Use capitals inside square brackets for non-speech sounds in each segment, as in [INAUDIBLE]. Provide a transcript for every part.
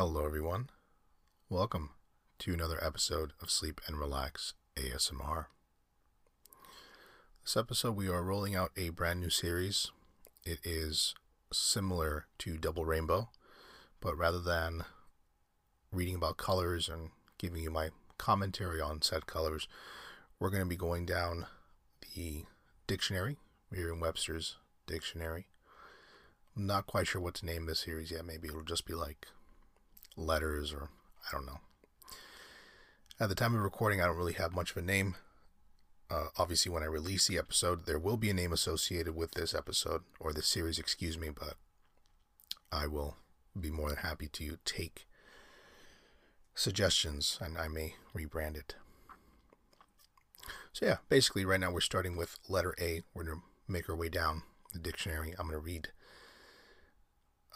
Hello, everyone. Welcome to another episode of Sleep and Relax ASMR. This episode, we are rolling out a brand new series. It is similar to Double Rainbow, but rather than reading about colors and giving you my commentary on said colors, we're going to be going down the dictionary, Merriam Webster's dictionary. I'm not quite sure what to name this series yet. Maybe it'll just be like letters or I don't know. At the time of recording, I don't really have much of a name. Uh, obviously, when I release the episode, there will be a name associated with this episode or this series, excuse me, but I will be more than happy to take suggestions and I may rebrand it. So, yeah, basically, right now we're starting with letter A. We're going to make our way down the dictionary. I'm going to read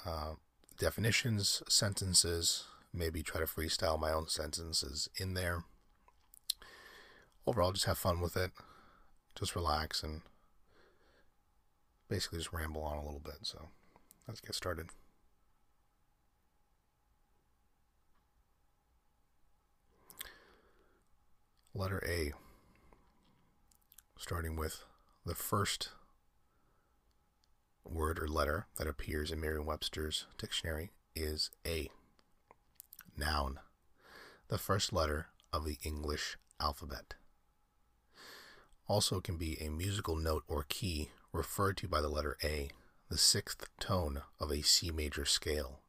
uh, definitions, sentences, maybe try to freestyle my own sentences in there. Overall, just have fun with it. Just relax and basically just ramble on a little bit. So let's get started. Letter A, starting with the first word or letter that appears in Merriam Webster's dictionary is A. Noun. The first letter of the English alphabet. Also can be a musical note or key referred to by the letter A, the sixth tone of a C major scale.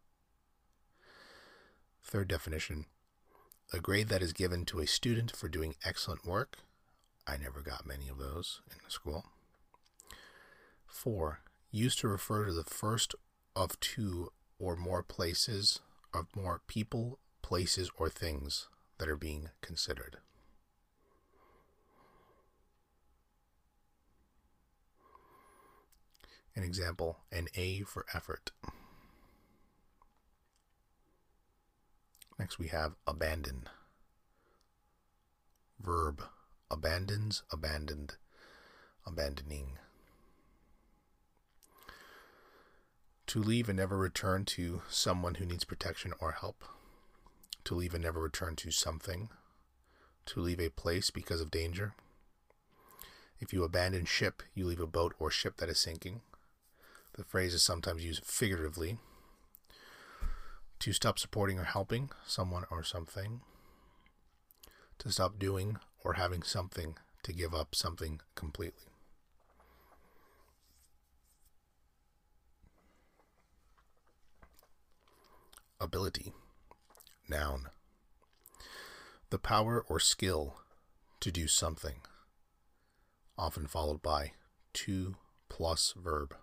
Third definition a grade that is given to a student for doing excellent work. I never got many of those in school. Four, used to refer to the first of two or more places, of more people, places, or things that are being considered. An example, an A for effort. Next we have abandon. Verb abandons, abandoned, abandoning. To leave and never return to someone who needs protection or help. To leave and never return to something. To leave a place because of danger. If you abandon ship, you leave a boat or ship that is sinking. The phrase is sometimes used figuratively. To stop supporting or helping someone or something. To stop doing or having something. To give up something completely. Ability. Noun. The power or skill to do something, often followed by to plus verb.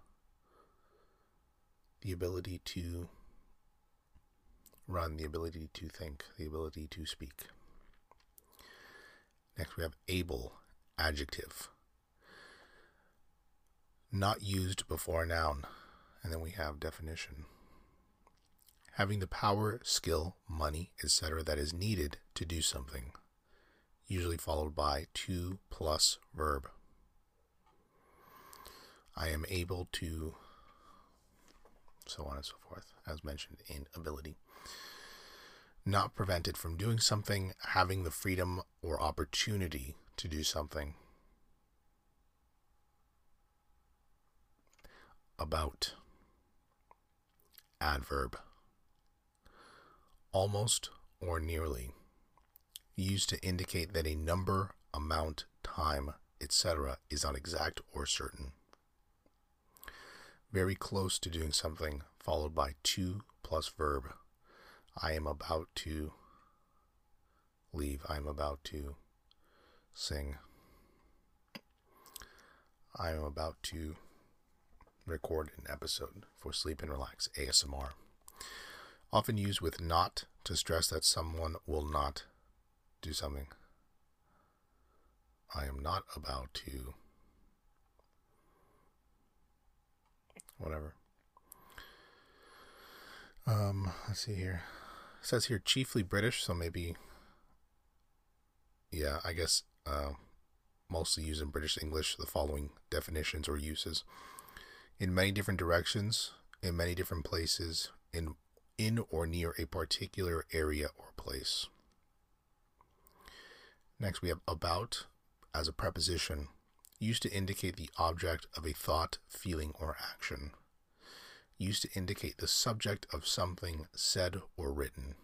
The ability to run, the ability to think, the ability to speak. Next, we have able, adjective. Not used before a noun. And then we have definition having the power, skill, money, etc., that is needed to do something, usually followed by to plus verb. I am able to, so on and so forth, as mentioned in ability. Not prevented from doing something, having the freedom or opportunity to do something. About. Adverb almost or nearly, used to indicate that a number, amount, time, etc. is not exact or certain. Very close to doing something, followed by to plus verb. I am about to leave. I am about to sing. I am about to record an episode for Sleep and Relax ASMR often used with not to stress that someone will not do something. I am not about to. Whatever. Um, let's see here. It says here chiefly British, so maybe. Yeah, I guess uh, mostly used in British English. The following definitions or uses: in many different directions, in many different places, in in or near a particular area or place. Next, we have about as a preposition used to indicate the object of a thought, feeling, or action. Used to indicate the subject of something said or written.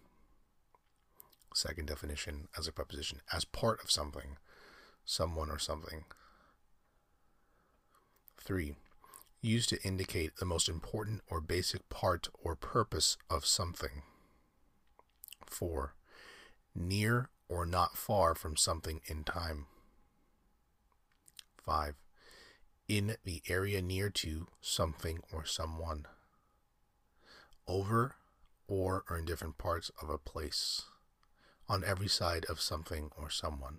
Second definition as a preposition as part of something, someone, or something. 3. Used to indicate the most important or basic part or purpose of something. 4. Near or not far from something in time. 5. In the area near to something or someone. Over or, or in different parts of a place. On every side of something or someone.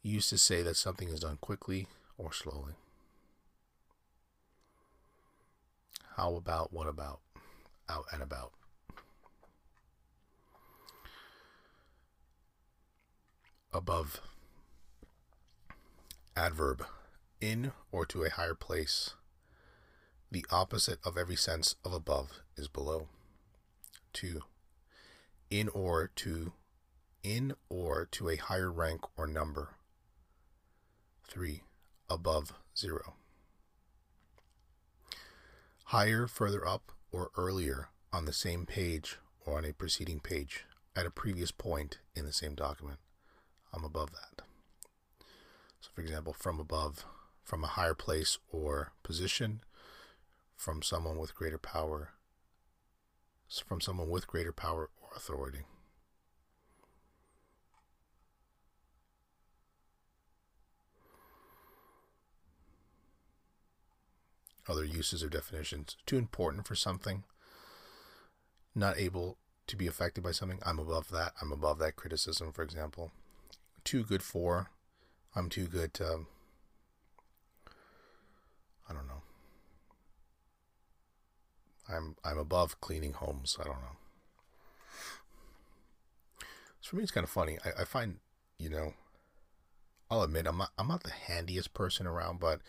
Used to say that something is done quickly or slowly. How about, what about, out and about? Above. Adverb. In or to a higher place. The opposite of every sense of above is below. 2. In or to in or to a higher rank or number. 3 above zero. Higher, further up, or earlier on the same page or on a preceding page at a previous point in the same document. I'm above that. So, for example, from above, from a higher place or position, from someone with greater power, from someone with greater power or authority. Other uses or definitions. Too important for something. Not able to be affected by something. I'm above that. I'm above that criticism, for example. Too good for. I'm too good to. I don't know. I'm I'm above cleaning homes. I don't know. So for me, it's kind of funny. I, I find, you know, I'll admit I'm not I'm not the handiest person around, but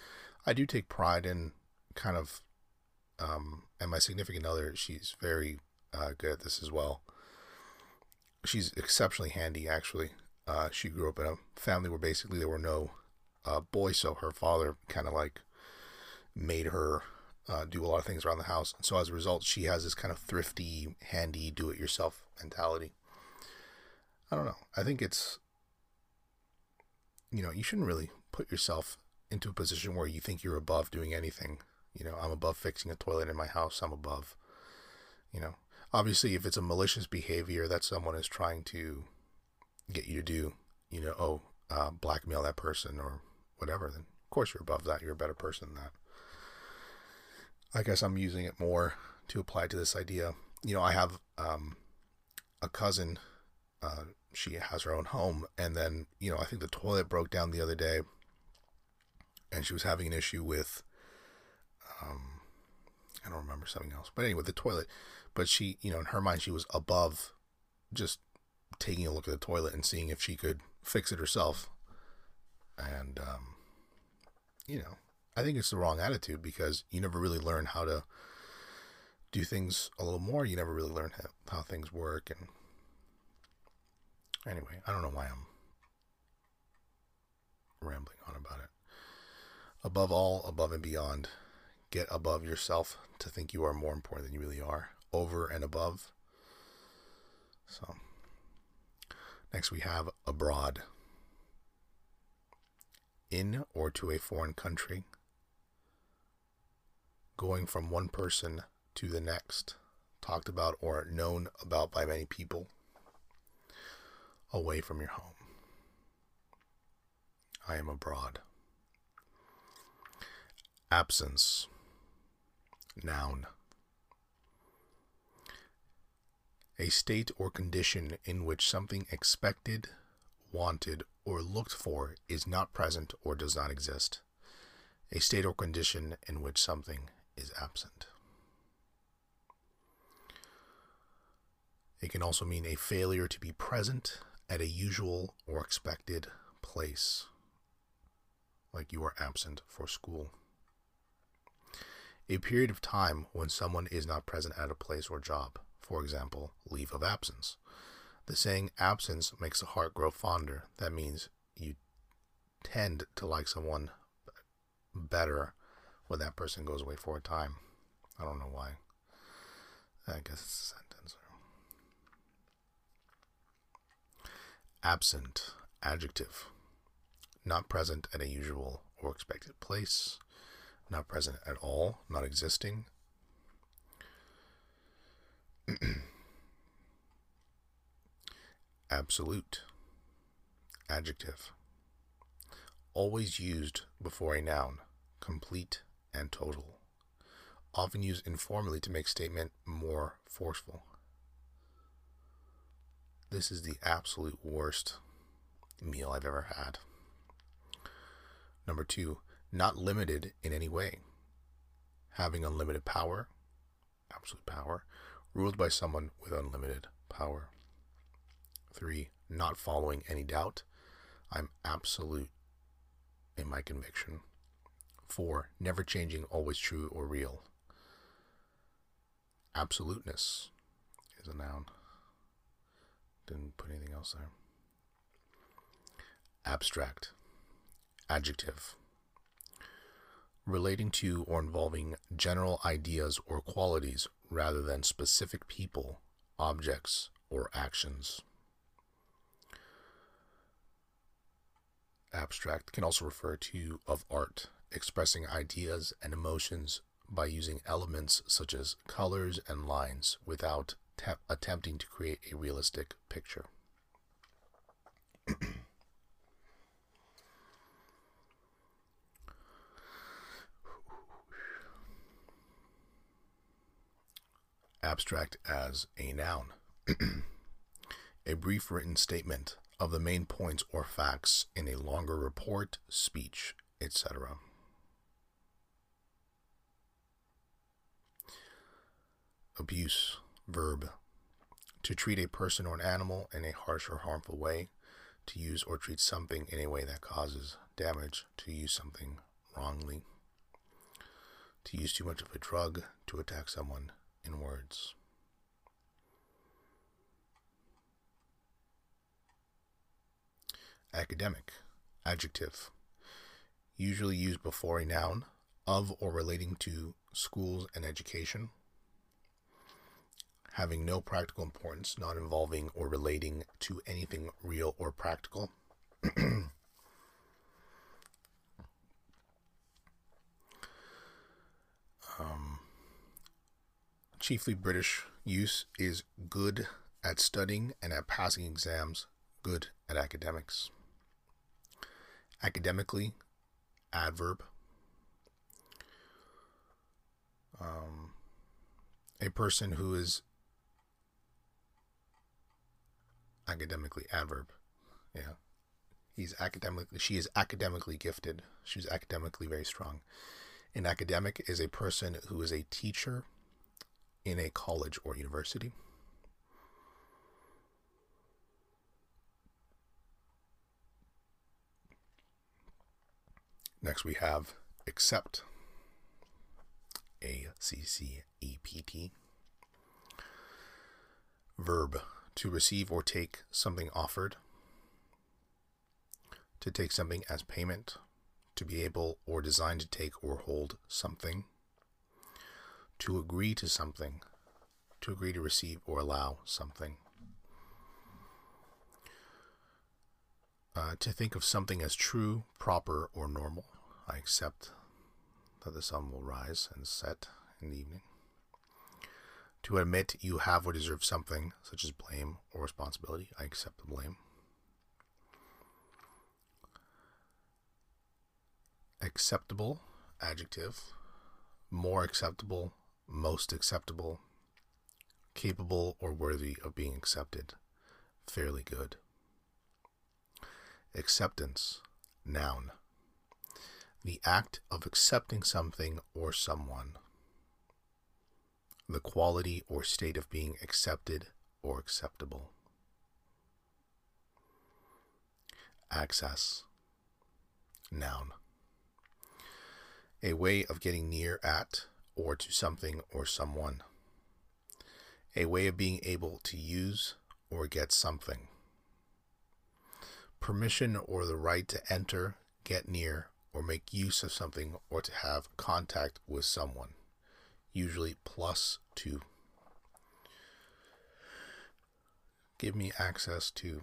I do take pride in kind of, um, and my significant other, she's very uh, good at this as well. She's exceptionally handy, actually. Uh, she grew up in a family where basically there were no uh, boys, so her father kind of like made her uh, do a lot of things around the house. And so as a result, she has this kind of thrifty, handy, do it yourself mentality. I don't know. I think it's, you know, you shouldn't really put yourself into a position where you think you're above doing anything. You know, I'm above fixing a toilet in my house. I'm above, you know, obviously if it's a malicious behavior that someone is trying to get you to do, you know, oh, uh, blackmail that person or whatever, then of course you're above that. You're a better person than that. I guess I'm using it more to apply to this idea. You know, I have um, a cousin. Uh, she has her own home, and then you know, I think the toilet broke down the other day, and she was having an issue with um, I don't remember something else. But anyway, the toilet. But she, you know, in her mind, she was above just taking a look at the toilet and seeing if she could fix it herself. And, um, you know, I think it's the wrong attitude because you never really learn how to do things a little more. You never really learn how, how things work. And anyway, I don't know why I'm rambling on about it. Above all, above and beyond get above yourself to think you are more important than you really are, over and above. So, next we have abroad. In or to a foreign country. Going from one person to the next. Talked about or known about by many people. Away from your home. I am abroad. Absence. Noun. A state or condition in which something expected, wanted, or looked for is not present or does not exist. A state or condition in which something is absent. It can also mean a failure to be present at a usual or expected place, like you are absent for school. A period of time when someone is not present at a place or job. For example, leave of absence. The saying absence makes the heart grow fonder. That means you tend to like someone better when that person goes away for a time. I don't know why. I guess it's a sentence. Absent, adjective. Not present at a usual or expected place. Not present at all, not existing. [CLEARS THROAT] Absolute, adjective. Always used before a noun, complete and total. Often used informally to make statement more forceful. This is the absolute worst meal I've ever had. Number two, not limited in any way. Having unlimited power, absolute power, ruled by someone with unlimited power. Three, not following any doubt. I'm absolute in my conviction. Four, never changing, always true or real. Absoluteness is a noun. Didn't put anything else there. Abstract. Adjective. Relating to or involving general ideas or qualities rather than specific people, objects, or actions. Abstract can also refer to of art, expressing ideas and emotions by using elements such as colors and lines without te- attempting to create a realistic picture. [CLEARS THROAT] Abstract as a noun. [CLEARS THROAT] a brief written statement of the main points or facts in a longer report, speech, etc. Abuse, verb. To treat a person or an animal in a harsh or harmful way, to use or treat something in a way that causes damage, to use something wrongly, to use too much of a drug, to attack someone in words. Academic, adjective, usually used before a noun, of or relating to schools and education having no practical importance, not involving or relating to anything real or practical. [CLEARS THROAT] um, chiefly British use is good at studying and at passing exams, good at academics. Academically, adverb. Um, a person who is academically adverb. Yeah. He's academically she is academically gifted. She's academically very strong. An academic is a person who is a teacher in a college or university. Next we have accept. A C C E P T. Verb to receive or take something offered, to take something as payment, to be able or designed to take or hold something, to agree to something, to agree to receive or allow something. Uh, to think of something as true, proper, or normal. I accept that the sun will rise and set in the evening to admit you have or deserve something, such as blame or responsibility. I accept the blame. Acceptable, adjective. More acceptable, most acceptable. Capable or worthy of being accepted. Fairly good. Acceptance, noun. The act of accepting something or someone the quality or state of being accepted or acceptable. Access. Noun. A way of getting near at or to something or someone. A way of being able to use or get something. Permission or the right to enter, get near, or make use of something or to have contact with someone, usually plus to. Give me access to.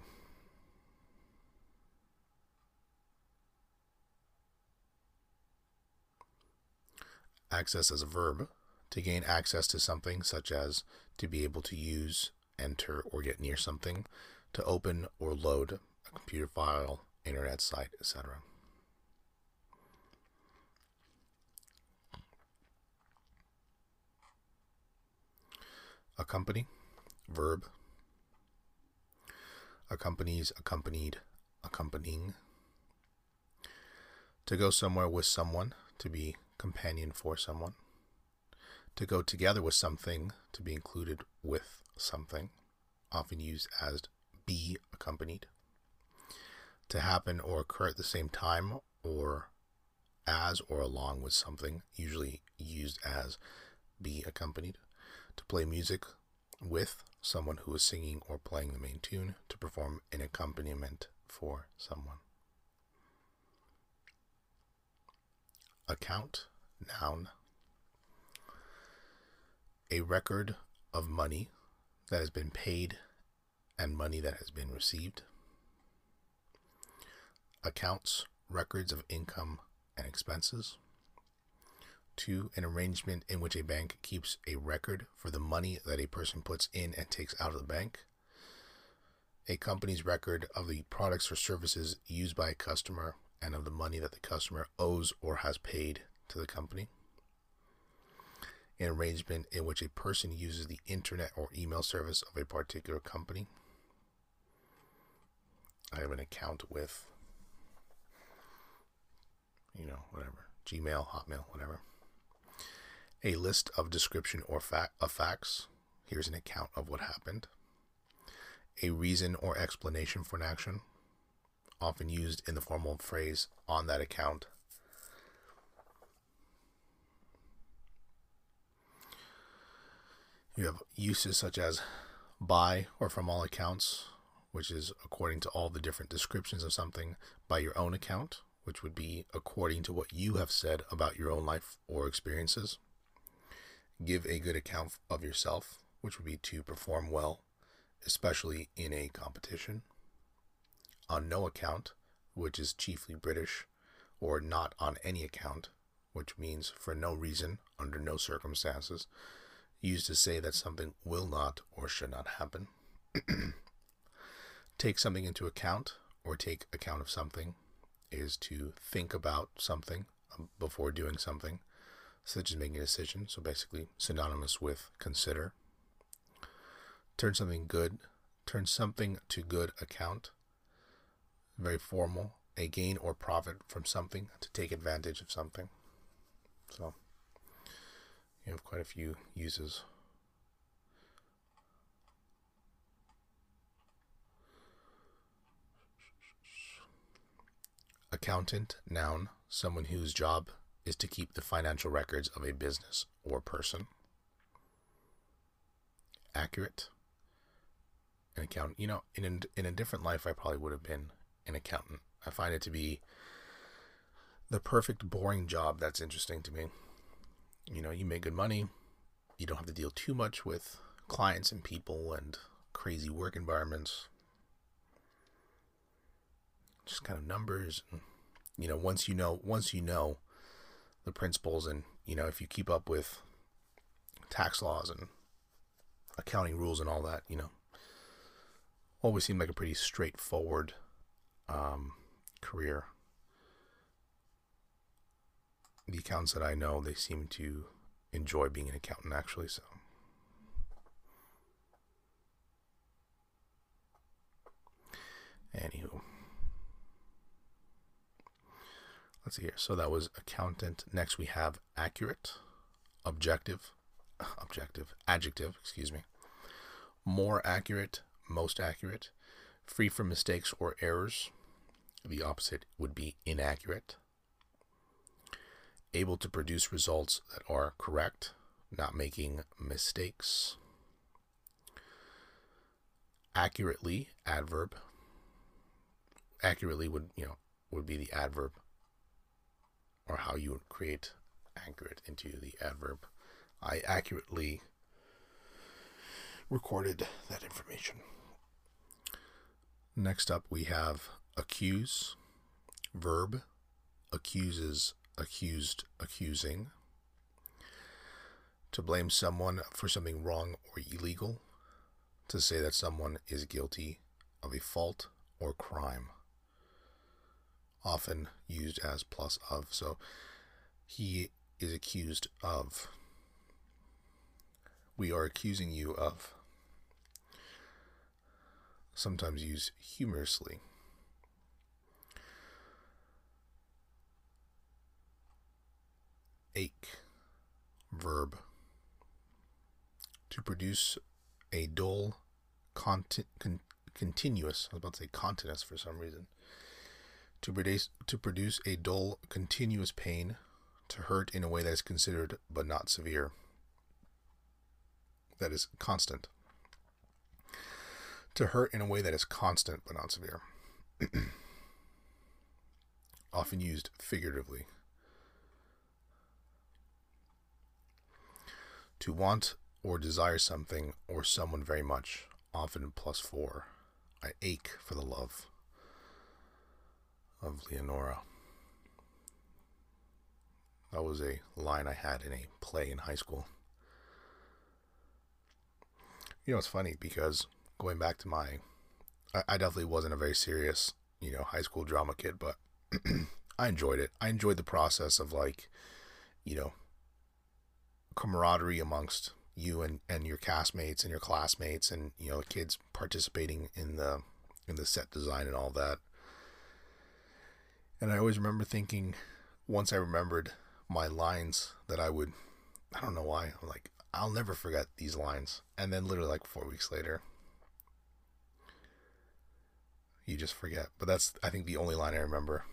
Access as a verb, to gain access to something, such as to be able to use, enter, or get near something, to open or load a computer file, internet site, etc. Accompany, verb. Accompanies, accompanied, accompanying. To go somewhere with someone, to be companion for someone. To go together with something, to be included with something, often used as be accompanied. To happen or occur at the same time or as or along with something, usually used as be accompanied to play music with someone who is singing or playing the main tune, to perform an accompaniment for someone. Account, noun. A record of money that has been paid and money that has been received. Accounts, records of income and expenses. Two, an arrangement in which a bank keeps a record for the money that a person puts in and takes out of the bank. A company's record of the products or services used by a customer and of the money that the customer owes or has paid to the company. An arrangement in which a person uses the internet or email service of a particular company. I have an account with, you know, whatever, Gmail, Hotmail, whatever a list of description or fa- of facts. Here's an account of what happened. A reason or explanation for an action, often used in the formal phrase on that account. You have uses such as by or from all accounts, which is according to all the different descriptions of something, by your own account, which would be according to what you have said about your own life or experiences give a good account of yourself, which would be to perform well, especially in a competition. On no account, which is chiefly British, or not on any account, which means for no reason, under no circumstances, used to say that something will not or should not happen. [CLEARS THROAT] take something into account, or take account of something, is to think about something before doing something such as making a decision, so basically synonymous with consider. Turn something good, turn something to good account, very formal, a gain or profit from something, to take advantage of something. So you have quite a few uses. Accountant, noun, someone whose job is to keep the financial records of a business or person. Accurate. An accountant. You know, in in a different life, I probably would have been an accountant. I find it to be the perfect boring job that's interesting to me. You know, you make good money. You don't have to deal too much with clients and people and crazy work environments. Just kind of numbers. You know, once you know, once you know the principles and you know if you keep up with tax laws and accounting rules and all that you know always seemed like a pretty straightforward um, career the accountants that i know they seem to enjoy being an accountant actually so anywho Let's see here. So that was accountant. Next we have accurate, objective, [LAUGHS] objective, adjective, excuse me. More accurate, most accurate, free from mistakes or errors. The opposite would be inaccurate. able to produce results that are correct, not making mistakes. Accurately, adverb. Accurately would, you know, would be the adverb or how you would create accurate into the adverb. I accurately recorded that information. Next up, we have accuse, verb, accuses, accused, accusing. To blame someone for something wrong or illegal. To say that someone is guilty of a fault or crime. Often used as plus of. So he is accused of. We are accusing you of. Sometimes used humorously. Ache, verb. To produce a dull, conti- con- continuous, I was about to say continuous for some reason. To produce, to produce a dull, continuous pain, to hurt in a way that is considered but not severe. That is constant. To hurt in a way that is constant but not severe. [CLEARS THROAT] Often used figuratively. To want or desire something or someone very much, often plus for. I ache for the love of Leonora. That was a line I had in a play in high school. You know, it's funny because going back to my, I, I definitely wasn't a very serious, you know, high school drama kid, but [CLEARS THROAT] I enjoyed it. I enjoyed the process of like, you know, camaraderie amongst you and, and your castmates and your classmates and you know kids participating in the in the set design and all that. And I always remember thinking once I remembered my lines that I would I don't know why, I'm like, I'll never forget these lines. And then literally like four weeks later you just forget. But that's I think the only line I remember.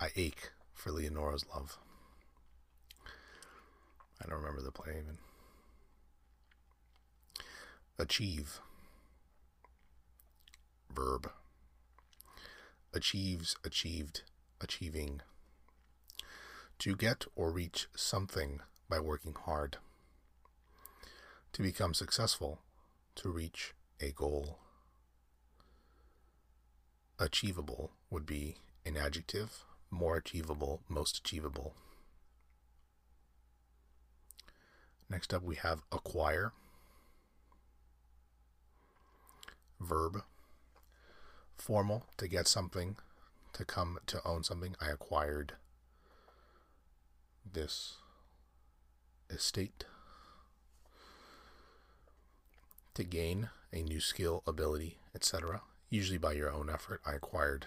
I ache for Leonora's love. I don't remember the play even. Achieve. Verb. Achieves, achieved, achieving. To get or reach something by working hard. To become successful. To reach a goal. Achievable would be an adjective, more achievable, most achievable. Next up, we have acquire. Verb. Formal, to get something, to come to own something. I acquired this estate. To gain a new skill, ability, etc. Usually by your own effort. I acquired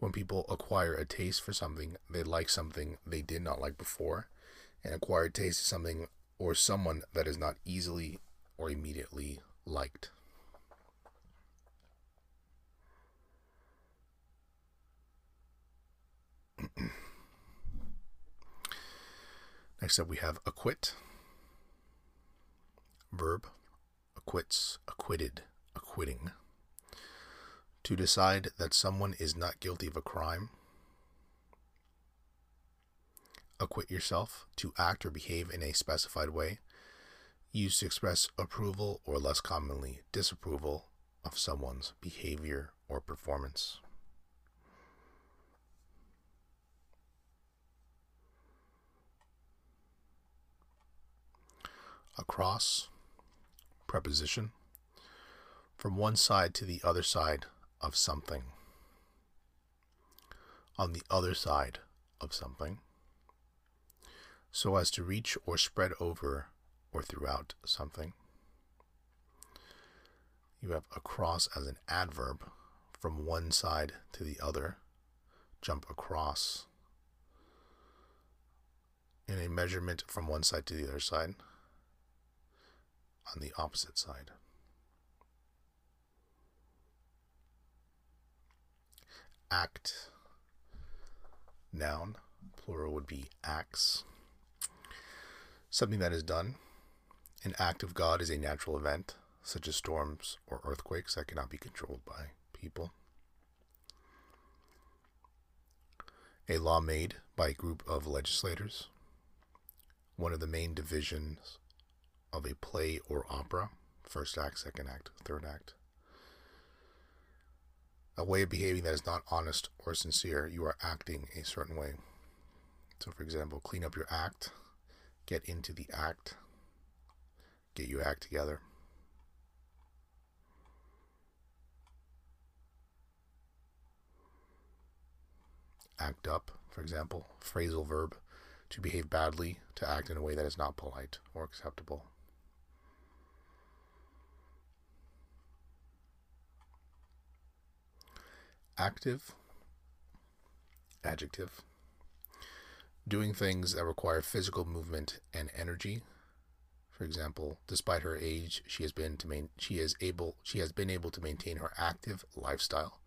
when people acquire a taste for something, they like something they did not like before. And acquired taste is something or someone that is not easily or immediately liked. [CLEARS THROAT] Next up, we have acquit. Verb acquits, acquitted, acquitting to decide that someone is not guilty of a crime. Acquit yourself to act or behave in a specified way. Used to express approval or less commonly disapproval of someone's behavior or performance. Across, preposition, from one side to the other side of something, on the other side of something, so as to reach or spread over or throughout something. You have across as an adverb from one side to the other, jump across. In a measurement from one side to the other side, on the opposite side. Act, noun, plural would be acts. Something that is done. An act of God is a natural event, such as storms or earthquakes that cannot be controlled by people. A law made by a group of legislators. One of the main divisions of a play or opera first act, second act, third act. A way of behaving that is not honest or sincere, you are acting a certain way. So, for example, clean up your act, get into the act, get your act together. Act up, for example, phrasal verb, to behave badly, to act in a way that is not polite or acceptable. Active, adjective. Doing things that require physical movement and energy. For example, despite her age, she has been to main, she is able she has been able to maintain her active lifestyle.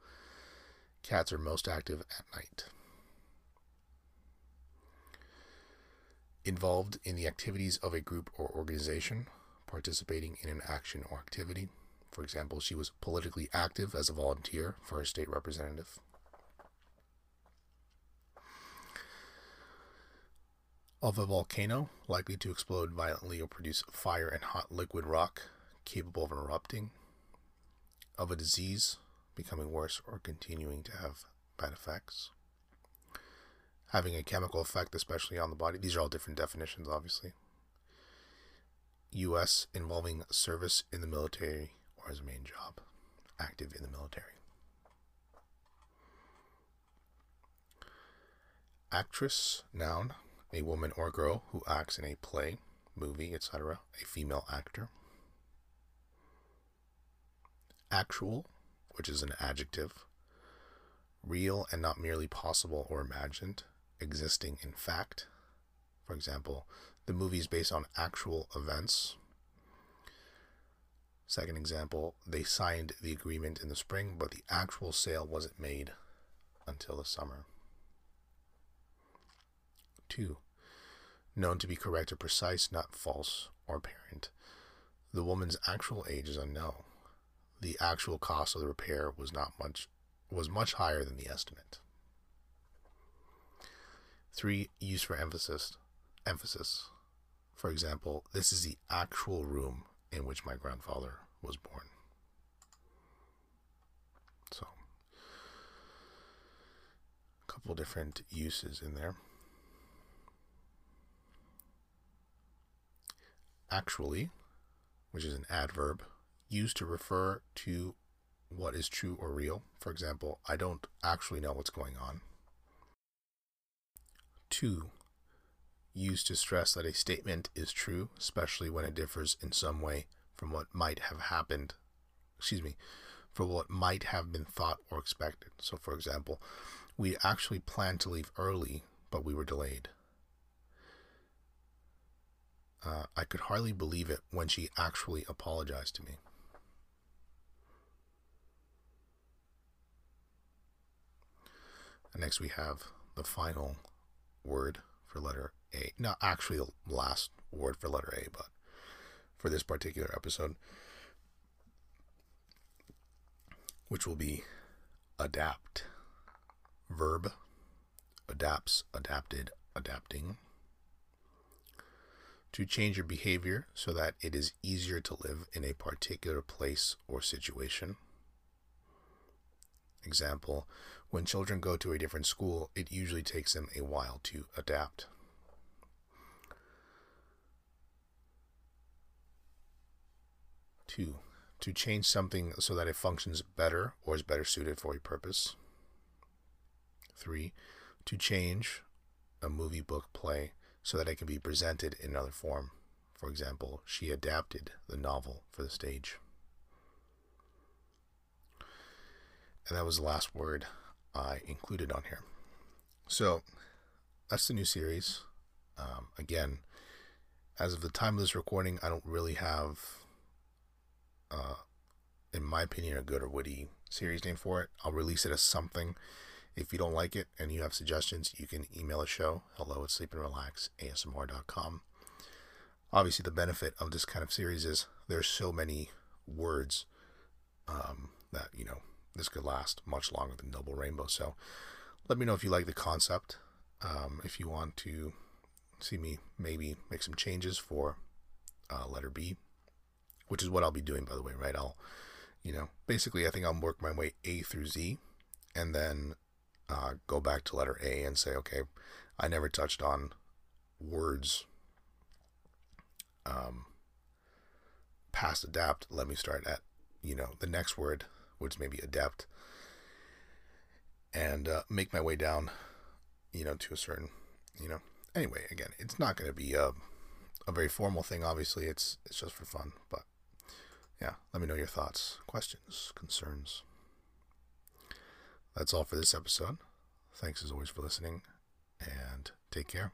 Cats are most active at night. Involved in the activities of a group or organization, participating in an action or activity. For example, she was politically active as a volunteer for a state representative. Of a volcano likely to explode violently or produce fire and hot liquid rock capable of erupting. Of a disease becoming worse or continuing to have bad effects. Having a chemical effect, especially on the body. These are all different definitions, obviously. U.S. involving service in the military or his main job, active in the military. Actress, noun, a woman or girl who acts in a play, movie, etc., a female actor. Actual, which is an adjective, real and not merely possible or imagined, existing in fact. For example, the movie is based on actual events, Second example, they signed the agreement in the spring, but the actual sale wasn't made until the summer. 2. Known to be correct or precise, not false or apparent. The woman's actual age is unknown. The actual cost of the repair was not much was much higher than the estimate. 3. Use for emphasis. Emphasis. For example, this is the actual room in which my grandfather was born. So, a couple different uses in there. Actually, which is an adverb, used to refer to what is true or real. For example, I don't actually know what's going on. Two, used to stress that a statement is true, especially when it differs in some way from what might have happened, excuse me, for what might have been thought or expected. So, for example, we actually planned to leave early, but we were delayed. Uh, I could hardly believe it when she actually apologized to me. And next, we have the final word for letter A. Not actually the last word for letter A, but for this particular episode, which will be adapt. Verb adapts, adapted, adapting. To change your behavior so that it is easier to live in a particular place or situation. Example, when children go to a different school, it usually takes them a while to adapt. Two, to change something so that it functions better or is better suited for a purpose. Three, to change a movie, book, play so that it can be presented in another form. For example, she adapted the novel for the stage. And that was the last word I included on here. So that's the new series. Um, again, as of the time of this recording, I don't really have uh, in my opinion, a good or witty series name for it. I'll release it as something If you don't like it and you have suggestions, you can email a show, hello at sleepandrelaxasmr.com. Obviously, the benefit of this kind of series is there's so many words um, that, you know, this could last much longer than Double Rainbow. So let me know if you like the concept. Um, if you want to see me maybe make some changes for uh, letter B, which is what I'll be doing, by the way, right? I'll, you know, basically, I think I'll work my way A through Z and then uh, go back to letter A and say, okay, I never touched on words um, past adapt. Let me start at, you know, the next word, which may be adept, and uh, make my way down, you know, to a certain, you know. Anyway, again, it's not going to be a, a very formal thing. Obviously, it's it's just for fun. But yeah, let me know your thoughts, questions, concerns. That's all for this episode. Thanks as always for listening, and take care.